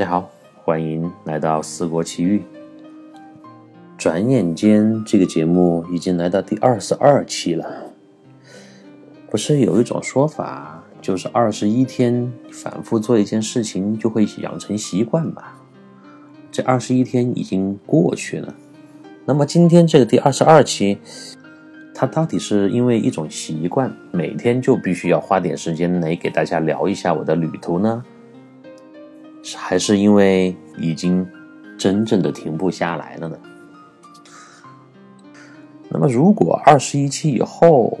大家好，欢迎来到《四国奇遇》。转眼间，这个节目已经来到第二十二期了。不是有一种说法，就是二十一天反复做一件事情，就会养成习惯吗？这二十一天已经过去了，那么今天这个第二十二期，它到底是因为一种习惯，每天就必须要花点时间来给大家聊一下我的旅途呢？还是因为已经真正的停不下来了呢？那么，如果二十一期以后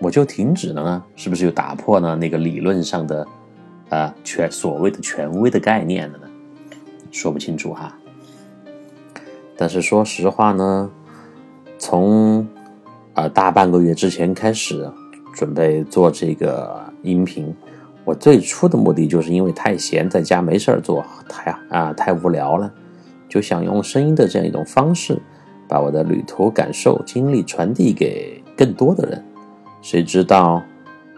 我就停止了呢？是不是就打破了那个理论上的啊权所谓的权威的概念了呢？说不清楚哈。但是说实话呢，从啊大半个月之前开始准备做这个音频。我最初的目的就是因为太闲，在家没事儿做，太啊太无聊了，就想用声音的这样一种方式，把我的旅途感受、经历传递给更多的人。谁知道，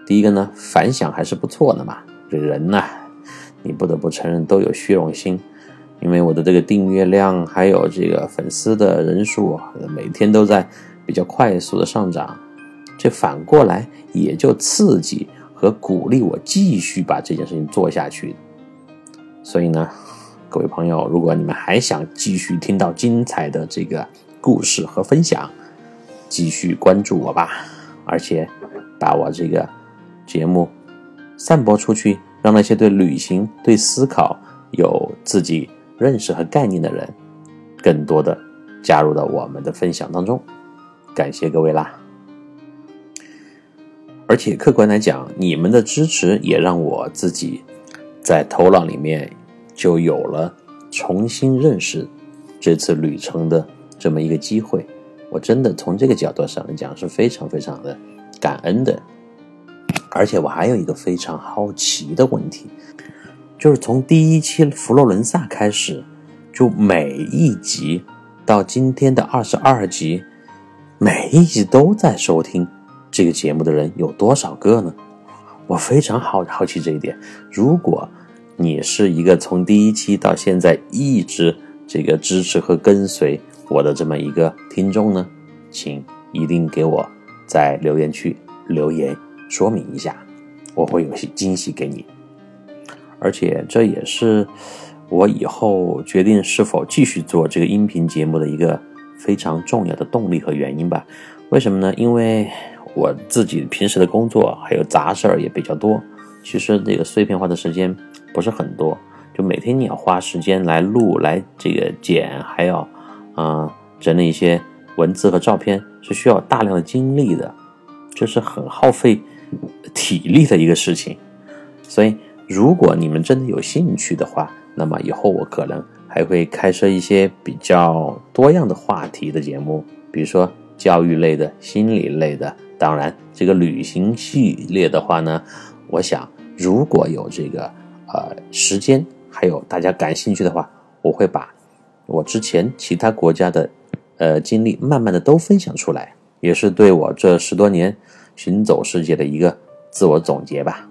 第一个呢，反响还是不错的嘛。这人呐，你不得不承认都有虚荣心，因为我的这个订阅量还有这个粉丝的人数，每天都在比较快速的上涨，这反过来也就刺激。和鼓励我继续把这件事情做下去。所以呢，各位朋友，如果你们还想继续听到精彩的这个故事和分享，继续关注我吧，而且把我这个节目散播出去，让那些对旅行、对思考有自己认识和概念的人，更多的加入到我们的分享当中。感谢各位啦！而且客观来讲，你们的支持也让我自己在头脑里面就有了重新认识这次旅程的这么一个机会。我真的从这个角度上来讲是非常非常的感恩的。而且我还有一个非常好奇的问题，就是从第一期佛罗伦萨开始，就每一集到今天的二十二集，每一集都在收听。这个节目的人有多少个呢？我非常好好奇这一点。如果你是一个从第一期到现在一直这个支持和跟随我的这么一个听众呢，请一定给我在留言区留言说明一下，我会有些惊喜给你。而且这也是我以后决定是否继续做这个音频节目的一个非常重要的动力和原因吧。为什么呢？因为。我自己平时的工作还有杂事儿也比较多，其实这个碎片化的时间不是很多，就每天你要花时间来录、来这个剪，还要啊整理一些文字和照片，是需要大量的精力的，这是很耗费体力的一个事情。所以，如果你们真的有兴趣的话，那么以后我可能还会开设一些比较多样的话题的节目，比如说教育类的、心理类的。当然，这个旅行系列的话呢，我想如果有这个呃时间，还有大家感兴趣的话，我会把我之前其他国家的呃经历慢慢的都分享出来，也是对我这十多年行走世界的一个自我总结吧。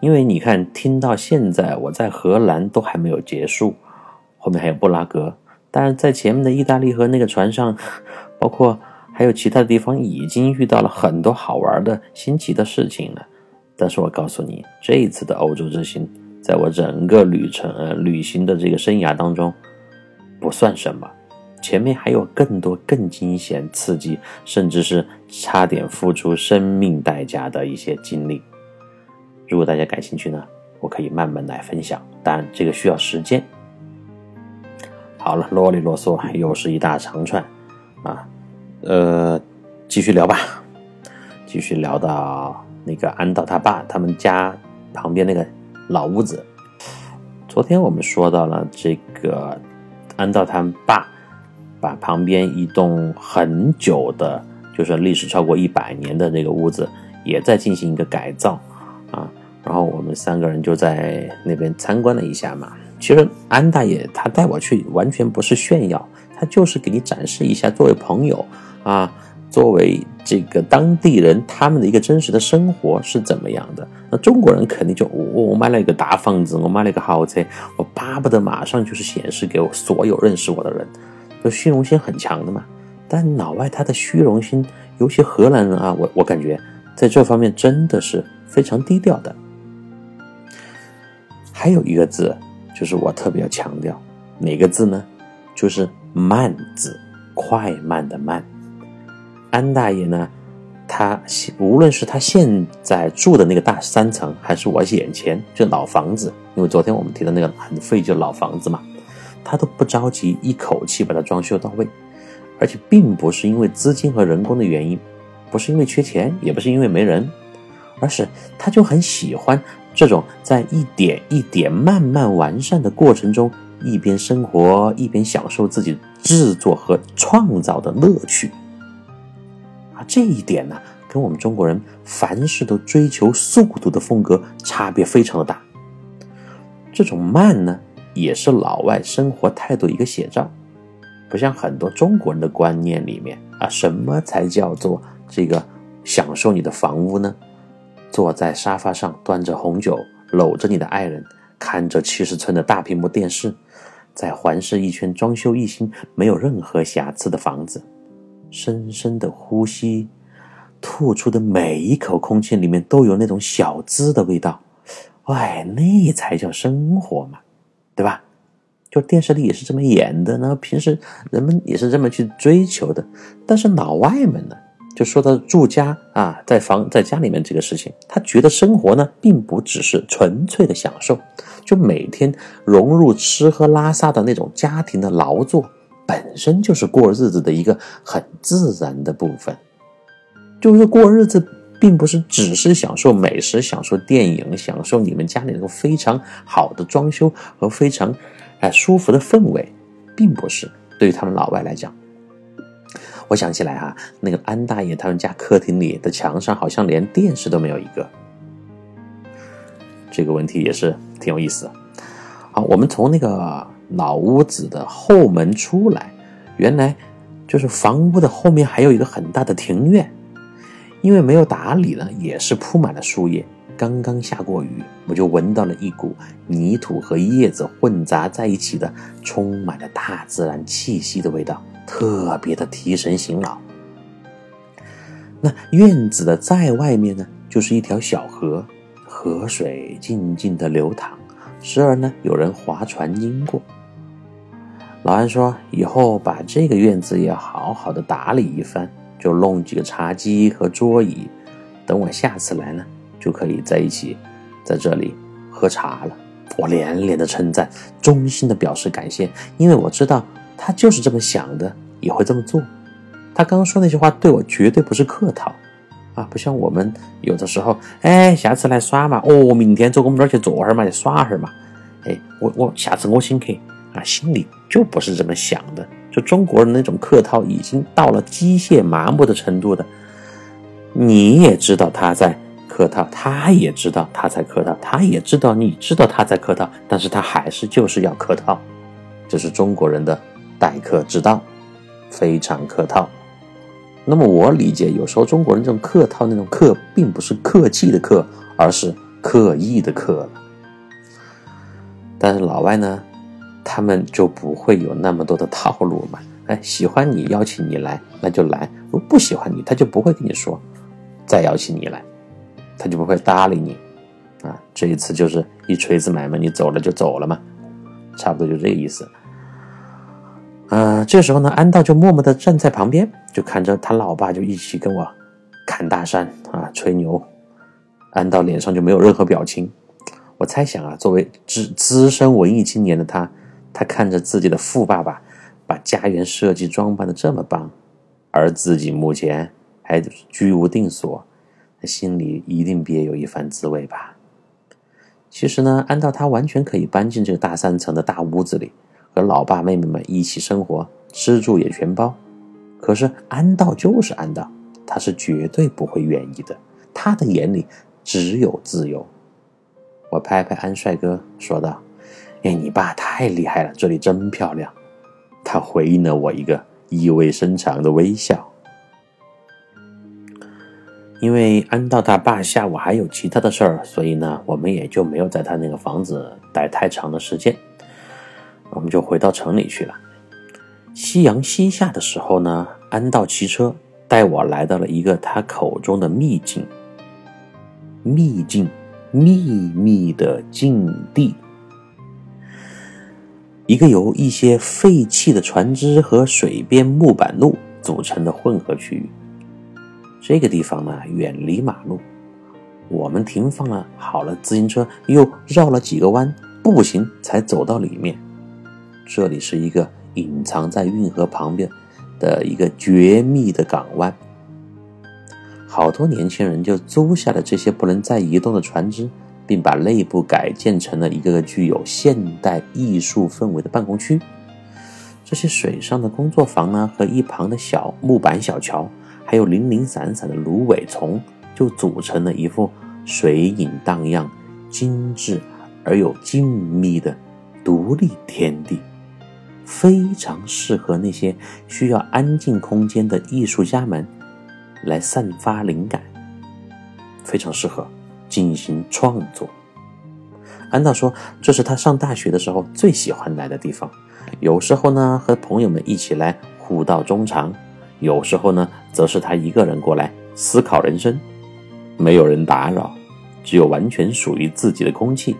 因为你看，听到现在我在荷兰都还没有结束，后面还有布拉格，但是在前面的意大利和那个船上，包括。还有其他的地方已经遇到了很多好玩的新奇的事情了，但是我告诉你，这一次的欧洲之行，在我整个旅程呃旅行的这个生涯当中，不算什么，前面还有更多更惊险刺激，甚至是差点付出生命代价的一些经历。如果大家感兴趣呢，我可以慢慢来分享，当然这个需要时间。好了，啰里啰嗦又是一大长串啊。呃，继续聊吧，继续聊到那个安道他爸他们家旁边那个老屋子。昨天我们说到了这个安道他爸把旁边一栋很久的，就是历史超过一百年的这个屋子，也在进行一个改造啊。然后我们三个人就在那边参观了一下嘛。其实安大爷他带我去，完全不是炫耀，他就是给你展示一下，作为朋友。啊，作为这个当地人，他们的一个真实的生活是怎么样的？那中国人肯定就我我买了一个大房子，我买了一个豪车，我巴不得马上就是显示给我所有认识我的人，就虚荣心很强的嘛。但老外他的虚荣心，尤其荷兰人啊，我我感觉在这方面真的是非常低调的。还有一个字，就是我特别要强调，哪个字呢？就是慢字，快慢的慢。安大爷呢，他无论是他现在住的那个大三层，还是我眼前这老房子，因为昨天我们提的那个很废旧老房子嘛，他都不着急一口气把它装修到位，而且并不是因为资金和人工的原因，不是因为缺钱，也不是因为没人，而是他就很喜欢。这种在一点一点慢慢完善的过程中，一边生活一边享受自己制作和创造的乐趣，啊，这一点呢，跟我们中国人凡事都追求速度的风格差别非常的大。这种慢呢，也是老外生活态度一个写照，不像很多中国人的观念里面啊，什么才叫做这个享受你的房屋呢？坐在沙发上，端着红酒，搂着你的爱人，看着七十寸的大屏幕电视，在环视一圈装修一新、没有任何瑕疵的房子，深深的呼吸，吐出的每一口空气里面都有那种小资的味道，哎，那才叫生活嘛，对吧？就电视里也是这么演的，那平时人们也是这么去追求的，但是老外们呢？就说到住家啊，在房在家里面这个事情，他觉得生活呢，并不只是纯粹的享受，就每天融入吃喝拉撒的那种家庭的劳作，本身就是过日子的一个很自然的部分。就是过日子，并不是只是享受美食、享受电影、享受你们家里那种非常好的装修和非常哎舒服的氛围，并不是对于他们老外来讲。我想起来哈，那个安大爷他们家客厅里的墙上好像连电视都没有一个。这个问题也是挺有意思。好，我们从那个老屋子的后门出来，原来就是房屋的后面还有一个很大的庭院，因为没有打理呢，也是铺满了树叶。刚刚下过雨，我就闻到了一股泥土和叶子混杂在一起的、充满了大自然气息的味道。特别的提神醒脑。那院子的在外面呢，就是一条小河，河水静静的流淌，时而呢有人划船经过。老安说：“以后把这个院子也好好的打理一番，就弄几个茶几和桌椅，等我下次来呢，就可以在一起在这里喝茶了。”我连连的称赞，衷心的表示感谢，因为我知道。他就是这么想的，也会这么做。他刚刚说那句话对我绝对不是客套啊，不像我们有的时候，哎，下次来耍嘛，哦，明天走我们这儿去坐会儿嘛，去耍会儿嘛，哎，我我下次我请客啊，心里就不是这么想的。就中国人那种客套已经到了机械麻木的程度的。你也知道他在客套，他也知道他在客套，他也知道你知道他在客套，但是他还是就是要客套，这是中国人的。待客之道，非常客套。那么我理解，有时候中国人这种客套那种客，并不是客气的客，而是刻意的刻了。但是老外呢，他们就不会有那么多的套路嘛。哎，喜欢你邀请你来，那就来；如不喜欢你，他就不会跟你说再邀请你来，他就不会搭理你。啊，这一次就是一锤子买卖，你走了就走了嘛，差不多就这个意思。呃，这时候呢，安道就默默地站在旁边，就看着他老爸就一起跟我侃大山啊，吹牛。安道脸上就没有任何表情。我猜想啊，作为资资深文艺青年的他，他看着自己的富爸爸把家园设计装扮的这么棒，而自己目前还居无定所，心里一定别有一番滋味吧。其实呢，安道他完全可以搬进这个大三层的大屋子里。和老爸妹妹们一起生活，吃住也全包。可是安道就是安道，他是绝对不会愿意的。他的眼里只有自由。我拍拍安帅哥，说道：“哎，你爸太厉害了，这里真漂亮。”他回应了我一个意味深长的微笑。因为安道他爸下午还有其他的事儿，所以呢，我们也就没有在他那个房子待太长的时间，我们就回到城里去了。夕阳西下的时候呢，安道骑车带我来到了一个他口中的秘境。秘境，秘密的境地，一个由一些废弃的船只和水边木板路组成的混合区域。这个地方呢，远离马路，我们停放了好了自行车，又绕了几个弯，步行才走到里面。这里是一个隐藏在运河旁边的一个绝密的港湾，好多年轻人就租下了这些不能再移动的船只，并把内部改建成了一个个具有现代艺术氛围的办公区。这些水上的工作房呢，和一旁的小木板小桥。还有零零散散的芦苇丛，就组成了一幅水影荡漾、精致而又静谧的独立天地，非常适合那些需要安静空间的艺术家们来散发灵感，非常适合进行创作。安娜说，这是他上大学的时候最喜欢来的地方，有时候呢，和朋友们一起来互道衷肠。有时候呢，则是他一个人过来思考人生，没有人打扰，只有完全属于自己的空气。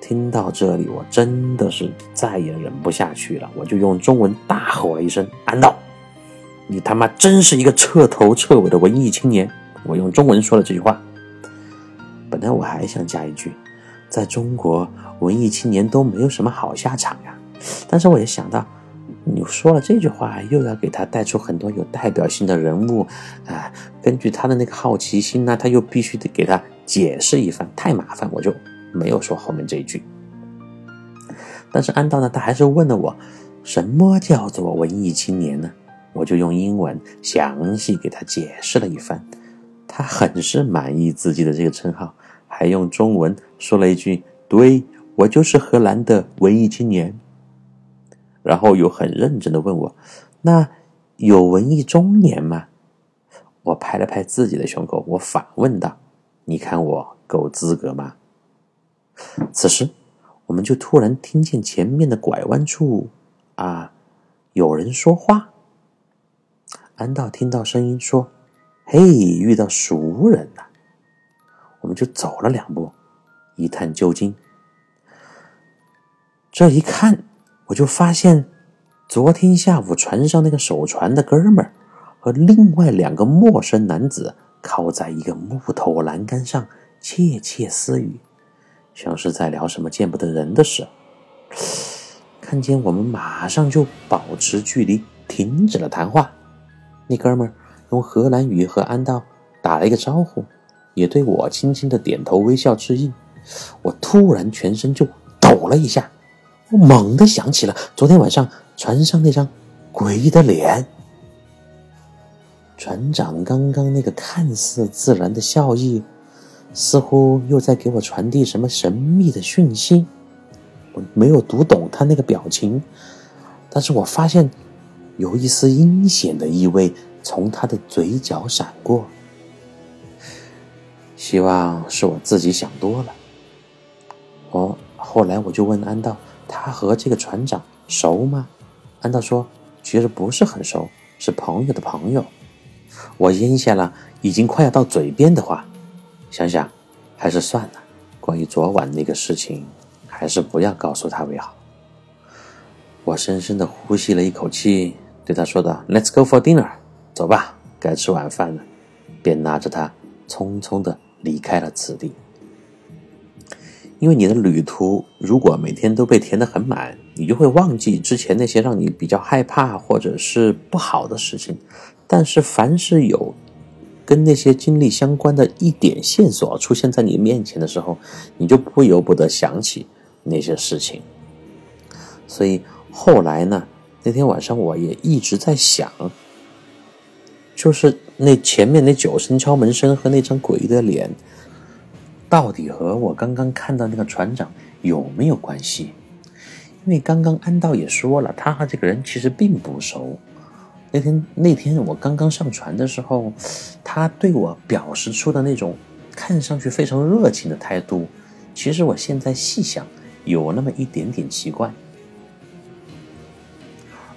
听到这里，我真的是再也忍不下去了，我就用中文大吼了一声：“安道，你他妈真是一个彻头彻尾的文艺青年！”我用中文说了这句话。本来我还想加一句：“在中国，文艺青年都没有什么好下场呀。”但是我也想到。你说了这句话，又要给他带出很多有代表性的人物，啊，根据他的那个好奇心呢，他又必须得给他解释一番，太麻烦，我就没有说后面这一句。但是安道呢，他还是问了我，什么叫做文艺青年呢？我就用英文详细给他解释了一番，他很是满意自己的这个称号，还用中文说了一句：“对我就是荷兰的文艺青年。”然后又很认真的问我：“那有文艺中年吗？”我拍了拍自己的胸口，我反问道：“你看我够资格吗？”此时，我们就突然听见前面的拐弯处，啊，有人说话。安道听到声音说：“嘿，遇到熟人了。”我们就走了两步，一探究竟。这一看。我就发现，昨天下午船上那个守船的哥们儿和另外两个陌生男子靠在一个木头栏杆上窃窃私语，像是在聊什么见不得人的事。看见我们，马上就保持距离，停止了谈话。那哥们儿用荷兰语和安道打了一个招呼，也对我轻轻的点头微笑致意。我突然全身就抖了一下。我猛地想起了昨天晚上船上那张诡异的脸，船长刚刚那个看似自然的笑意，似乎又在给我传递什么神秘的讯息。我没有读懂他那个表情，但是我发现有一丝阴险的意味从他的嘴角闪过。希望是我自己想多了。我后来我就问安道。他和这个船长熟吗？安道说，其实不是很熟，是朋友的朋友。我咽下了已经快要到嘴边的话，想想还是算了。关于昨晚那个事情，还是不要告诉他为好。我深深的呼吸了一口气，对他说道：“Let's go for dinner，走吧，该吃晚饭了。”便拉着他匆匆的离开了此地。因为你的旅途如果每天都被填得很满，你就会忘记之前那些让你比较害怕或者是不好的事情。但是凡是有跟那些经历相关的一点线索出现在你面前的时候，你就不由不得想起那些事情。所以后来呢，那天晚上我也一直在想，就是那前面那九声敲门声和那张诡异的脸。到底和我刚刚看到那个船长有没有关系？因为刚刚安道也说了，他和这个人其实并不熟。那天那天我刚刚上船的时候，他对我表示出的那种看上去非常热情的态度，其实我现在细想，有那么一点点奇怪。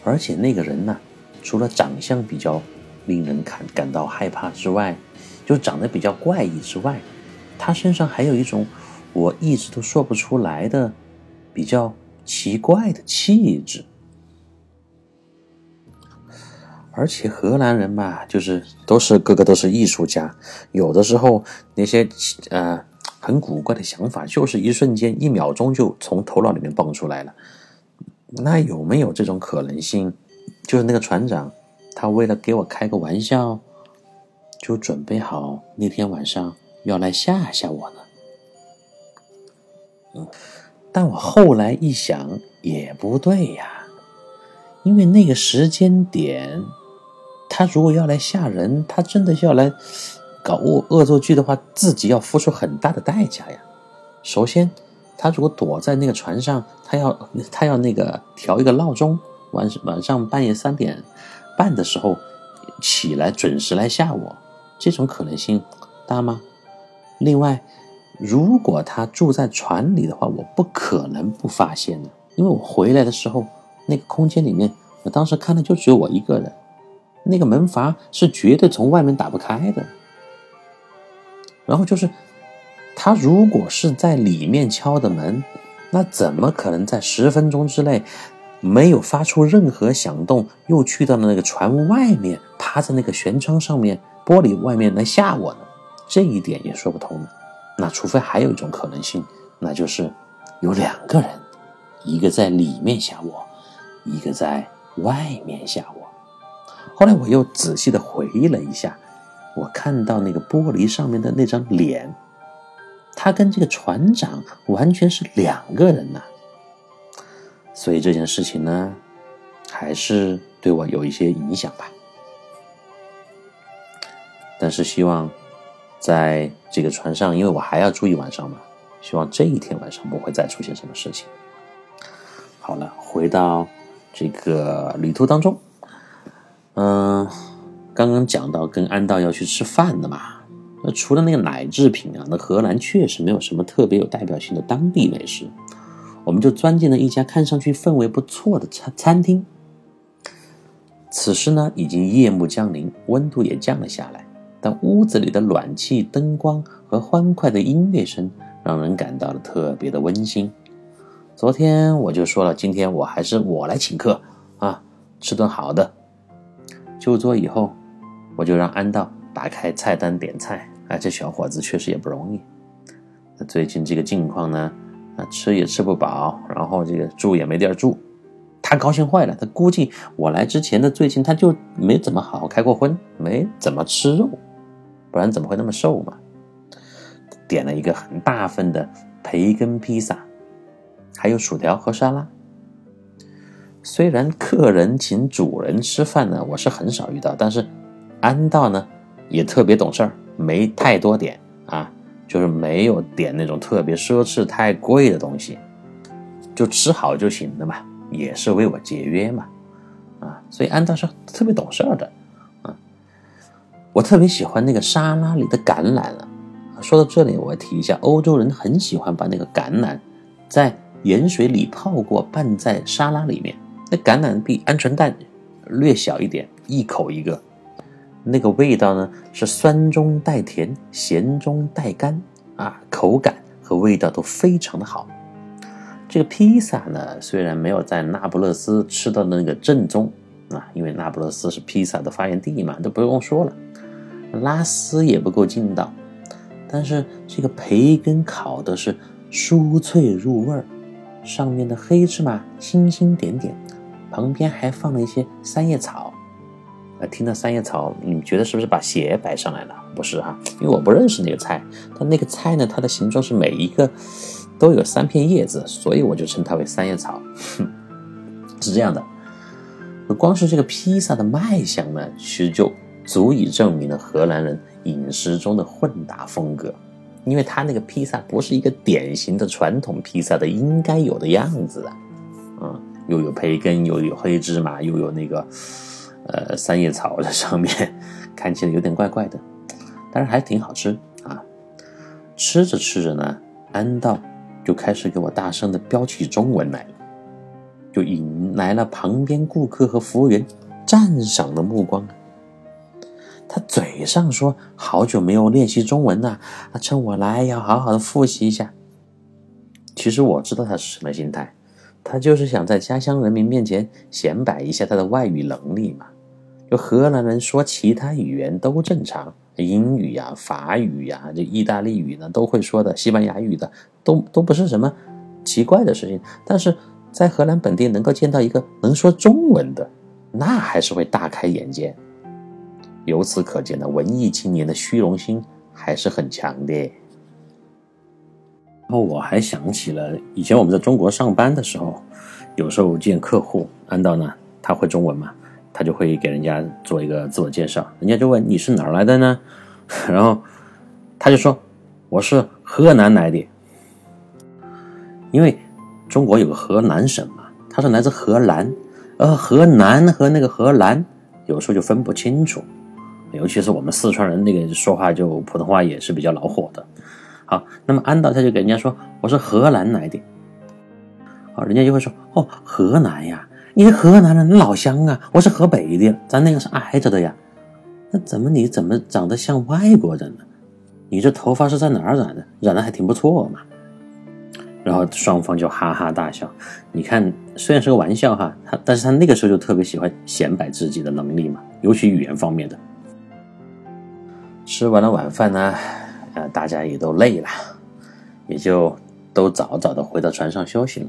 而且那个人呢，除了长相比较令人感感到害怕之外，就长得比较怪异之外，他身上还有一种我一直都说不出来的比较奇怪的气质。而且荷兰人嘛，就是都是个个都是艺术家，有的时候那些呃很古怪的想法，就是一瞬间、一秒钟就从头脑里面蹦出来了。那有没有这种可能性？就是那个船长，他为了给我开个玩笑，就准备好那天晚上要来吓吓我呢？但我后来一想，也不对呀，因为那个时间点。他如果要来吓人，他真的要来搞恶恶作剧的话，自己要付出很大的代价呀。首先，他如果躲在那个船上，他要他要那个调一个闹钟，晚晚上半夜三点半的时候起来准时来吓我，这种可能性大吗？另外，如果他住在船里的话，我不可能不发现的，因为我回来的时候，那个空间里面，我当时看的就只有我一个人。那个门阀是绝对从外面打不开的。然后就是，他如果是在里面敲的门，那怎么可能在十分钟之内没有发出任何响动，又去到了那个船外面，趴在那个舷窗上面、玻璃外面来吓我呢？这一点也说不通。那除非还有一种可能性，那就是有两个人，一个在里面吓我，一个在外面吓我。后来我又仔细的回忆了一下，我看到那个玻璃上面的那张脸，他跟这个船长完全是两个人呐。所以这件事情呢，还是对我有一些影响吧。但是希望在这个船上，因为我还要住一晚上嘛，希望这一天晚上不会再出现什么事情。好了，回到这个旅途当中。嗯，刚刚讲到跟安道要去吃饭的嘛，那除了那个奶制品啊，那荷兰确实没有什么特别有代表性的当地美食。我们就钻进了一家看上去氛围不错的餐餐厅。此时呢，已经夜幕降临，温度也降了下来，但屋子里的暖气、灯光和欢快的音乐声让人感到了特别的温馨。昨天我就说了，今天我还是我来请客啊，吃顿好的。就桌以后，我就让安道打开菜单点菜。哎，这小伙子确实也不容易。那最近这个境况呢，啊，吃也吃不饱，然后这个住也没地儿住，他高兴坏了。他估计我来之前的最近他就没怎么好好开过荤，没怎么吃肉，不然怎么会那么瘦嘛？点了一个很大份的培根披萨，还有薯条和沙拉。虽然客人请主人吃饭呢，我是很少遇到，但是安道呢也特别懂事儿，没太多点啊，就是没有点那种特别奢侈、太贵的东西，就吃好就行了嘛，也是为我节约嘛，啊，所以安道是特别懂事儿的。我特别喜欢那个沙拉里的橄榄啊。说到这里，我要提一下，欧洲人很喜欢把那个橄榄在盐水里泡过，拌在沙拉里面。那橄榄比鹌鹑蛋略小一点，一口一个，那个味道呢是酸中带甜，咸中带甘啊，口感和味道都非常的好。这个披萨呢，虽然没有在那不勒斯吃到的那个正宗啊，因为那不勒斯是披萨的发源地嘛，都不用说了，拉丝也不够劲道，但是这个培根烤的是酥脆入味儿，上面的黑芝麻星星点点。旁边还放了一些三叶草，啊，听到三叶草，你觉得是不是把鞋摆上来了？不是哈，因为我不认识那个菜。但那个菜呢，它的形状是每一个都有三片叶子，所以我就称它为三叶草。哼，是这样的。光是这个披萨的卖相呢，其实就足以证明了荷兰人饮食中的混搭风格，因为他那个披萨不是一个典型的传统披萨的应该有的样子啊，嗯。又有培根，又有黑芝麻，又有那个，呃，三叶草在上面，看起来有点怪怪的。但是还挺好吃啊。吃着吃着呢，安道就开始给我大声的标起中文来了，就引来了旁边顾客和服务员赞赏的目光。他嘴上说好久没有练习中文了，趁我来要好好的复习一下。其实我知道他是什么心态，他就是想在家乡人民面前显摆一下他的外语能力嘛。就荷兰人说其他语言都正常，英语呀、法语呀、这意大利语呢都会说的，西班牙语的都都不是什么奇怪的事情。但是在荷兰本地能够见到一个能说中文的，那还是会大开眼界。由此可见呢，文艺青年的虚荣心还是很强的。然后我还想起了以前我们在中国上班的时候，有时候见客户，安道呢他会中文嘛，他就会给人家做一个自我介绍，人家就问你是哪儿来的呢？然后他就说我是河南来的，因为中国有个河南省嘛，他是来自河南，而河南和那个河南有时候就分不清楚。尤其是我们四川人，那个说话就普通话也是比较恼火的。好，那么安道他就给人家说我是河南来的，好，人家就会说哦，河南呀，你是河南人，你老乡啊，我是河北的，咱那个是挨着的呀。那怎么你怎么长得像外国人呢？你这头发是在哪儿染的？染的还挺不错嘛。然后双方就哈哈大笑。你看，虽然是个玩笑哈，他但是他那个时候就特别喜欢显摆自己的能力嘛，尤其语言方面的。吃完了晚饭呢，呃，大家也都累了，也就都早早的回到船上休息了。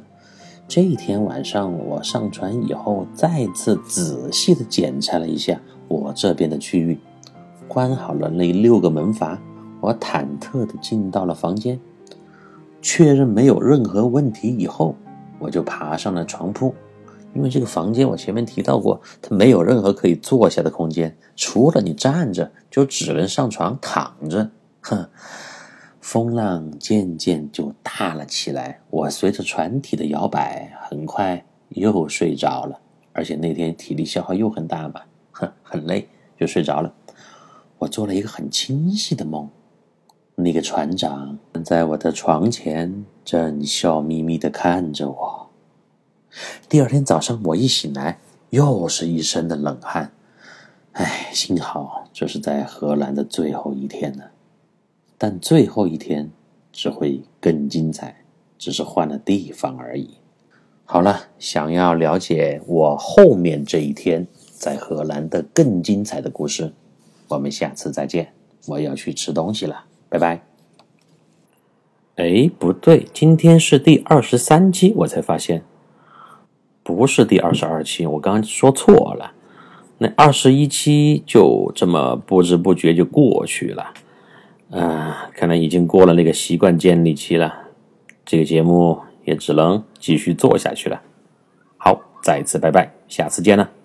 这一天晚上，我上船以后，再次仔细的检查了一下我这边的区域，关好了那六个门阀，我忐忑的进到了房间，确认没有任何问题以后，我就爬上了床铺。因为这个房间我前面提到过，它没有任何可以坐下的空间，除了你站着，就只能上床躺着。哼，风浪渐渐就大了起来，我随着船体的摇摆，很快又睡着了。而且那天体力消耗又很大嘛，哼，很累，就睡着了。我做了一个很清晰的梦，那个船长在我的床前，正笑眯眯的看着我。第二天早上，我一醒来，又是一身的冷汗。唉，幸好这是在荷兰的最后一天了，但最后一天只会更精彩，只是换了地方而已。好了，想要了解我后面这一天在荷兰的更精彩的故事，我们下次再见。我要去吃东西了，拜拜。哎，不对，今天是第二十三期，我才发现。不是第二十二期，我刚刚说错了。那二十一期就这么不知不觉就过去了，啊，看来已经过了那个习惯建立期了。这个节目也只能继续做下去了。好，再次拜拜，下次见了。